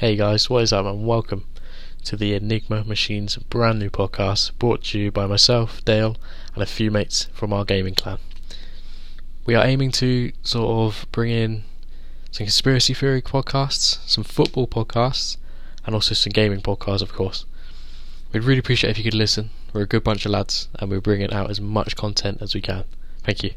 Hey guys, what is up and welcome to the Enigma Machines brand new podcast brought to you by myself, Dale, and a few mates from our gaming clan. We are aiming to sort of bring in some conspiracy theory podcasts, some football podcasts, and also some gaming podcasts, of course. We'd really appreciate if you could listen. We're a good bunch of lads, and we're bringing out as much content as we can. Thank you.